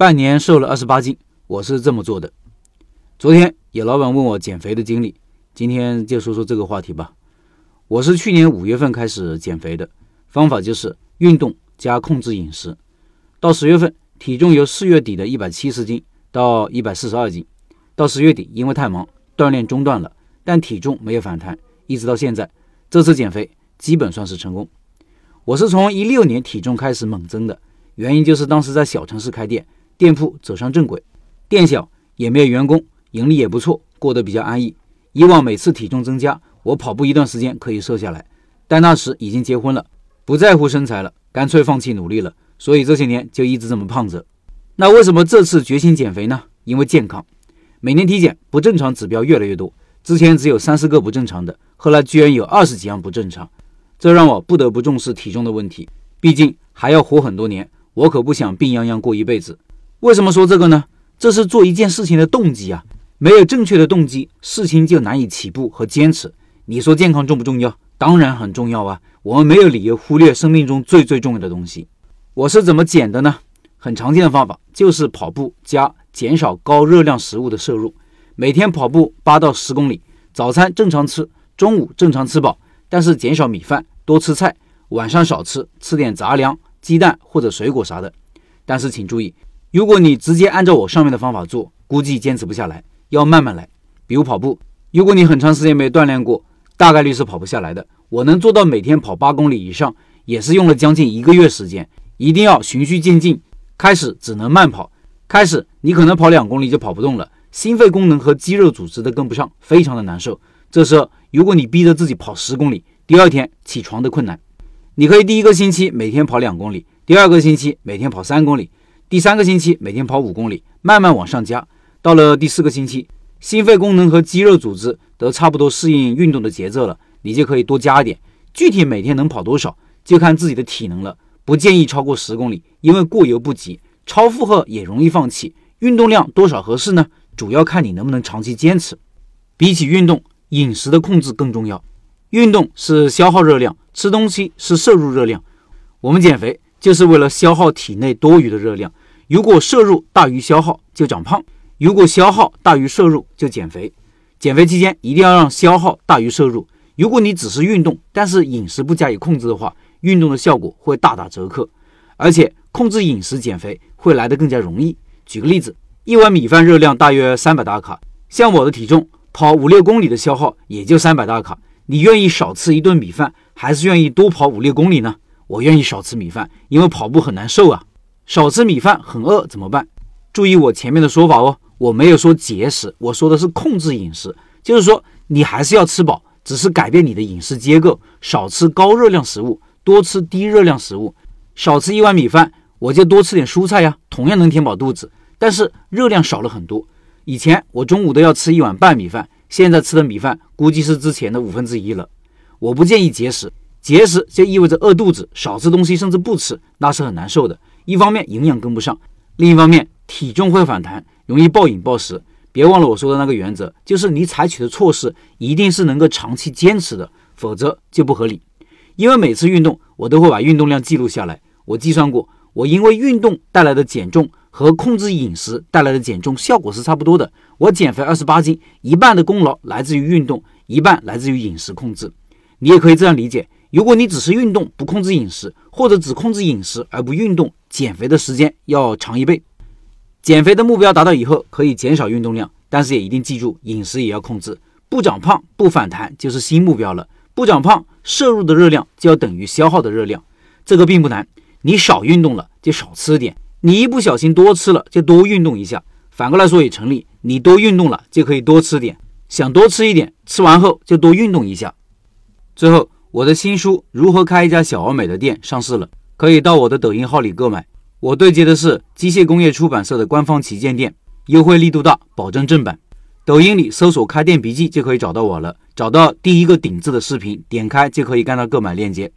半年瘦了二十八斤，我是这么做的。昨天有老板问我减肥的经历，今天就说说这个话题吧。我是去年五月份开始减肥的，方法就是运动加控制饮食。到十月份，体重由四月底的一百七十斤到一百四十二斤。到十月底，因为太忙，锻炼中断了，但体重没有反弹，一直到现在。这次减肥基本算是成功。我是从一六年体重开始猛增的，原因就是当时在小城市开店，店铺走上正轨，店小也没有员工，盈利也不错，过得比较安逸。以往每次体重增加，我跑步一段时间可以瘦下来，但那时已经结婚了，不在乎身材了，干脆放弃努力了，所以这些年就一直这么胖着。那为什么这次决心减肥呢？因为健康。每年体检不正常指标越来越多，之前只有三四个不正常的，后来居然有二十几样不正常。这让我不得不重视体重的问题，毕竟还要活很多年，我可不想病殃殃过一辈子。为什么说这个呢？这是做一件事情的动机啊，没有正确的动机，事情就难以起步和坚持。你说健康重不重要？当然很重要啊，我们没有理由忽略生命中最最重要的东西。我是怎么减的呢？很常见的方法就是跑步加减少高热量食物的摄入，每天跑步八到十公里，早餐正常吃，中午正常吃饱，但是减少米饭。多吃菜，晚上少吃，吃点杂粮、鸡蛋或者水果啥的。但是请注意，如果你直接按照我上面的方法做，估计坚持不下来，要慢慢来。比如跑步，如果你很长时间没锻炼过，大概率是跑不下来的。我能做到每天跑八公里以上，也是用了将近一个月时间。一定要循序渐进，开始只能慢跑，开始你可能跑两公里就跑不动了，心肺功能和肌肉组织都跟不上，非常的难受。这时候，如果你逼着自己跑十公里，第二天起床的困难，你可以第一个星期每天跑两公里，第二个星期每天跑三公里，第三个星期每天跑五公里，慢慢往上加。到了第四个星期，心肺功能和肌肉组织都差不多适应运动的节奏了，你就可以多加一点。具体每天能跑多少，就看自己的体能了。不建议超过十公里，因为过犹不及，超负荷也容易放弃。运动量多少合适呢？主要看你能不能长期坚持。比起运动，饮食的控制更重要。运动是消耗热量，吃东西是摄入热量。我们减肥就是为了消耗体内多余的热量。如果摄入大于消耗，就长胖；如果消耗大于摄入，就减肥。减肥期间一定要让消耗大于摄入。如果你只是运动，但是饮食不加以控制的话，运动的效果会大打折扣。而且控制饮食减肥会来得更加容易。举个例子，一碗米饭热量大约三百大卡，像我的体重，跑五六公里的消耗也就三百大卡。你愿意少吃一顿米饭，还是愿意多跑五六公里呢？我愿意少吃米饭，因为跑步很难受啊。少吃米饭很饿怎么办？注意我前面的说法哦，我没有说节食，我说的是控制饮食，就是说你还是要吃饱，只是改变你的饮食结构，少吃高热量食物，多吃低热量食物。少吃一碗米饭，我就多吃点蔬菜呀，同样能填饱肚子，但是热量少了很多。以前我中午都要吃一碗半米饭。现在吃的米饭估计是之前的五分之一了。我不建议节食，节食就意味着饿肚子，少吃东西甚至不吃，那是很难受的。一方面营养跟不上，另一方面体重会反弹，容易暴饮暴食。别忘了我说的那个原则，就是你采取的措施一定是能够长期坚持的，否则就不合理。因为每次运动我都会把运动量记录下来，我计算过，我因为运动带来的减重。和控制饮食带来的减重效果是差不多的。我减肥二十八斤，一半的功劳来自于运动，一半来自于饮食控制。你也可以这样理解：如果你只是运动不控制饮食，或者只控制饮食而不运动，减肥的时间要长一倍。减肥的目标达到以后，可以减少运动量，但是也一定记住饮食也要控制。不长胖不反弹就是新目标了。不长胖，摄入的热量就要等于消耗的热量，这个并不难。你少运动了，就少吃点。你一不小心多吃了，就多运动一下。反过来说也成立，你多运动了，就可以多吃点。想多吃一点，吃完后就多运动一下。最后，我的新书《如何开一家小而美的店》上市了，可以到我的抖音号里购买。我对接的是机械工业出版社的官方旗舰店，优惠力度大，保证正版。抖音里搜索“开店笔记”就可以找到我了，找到第一个顶字的视频，点开就可以看到购买链接。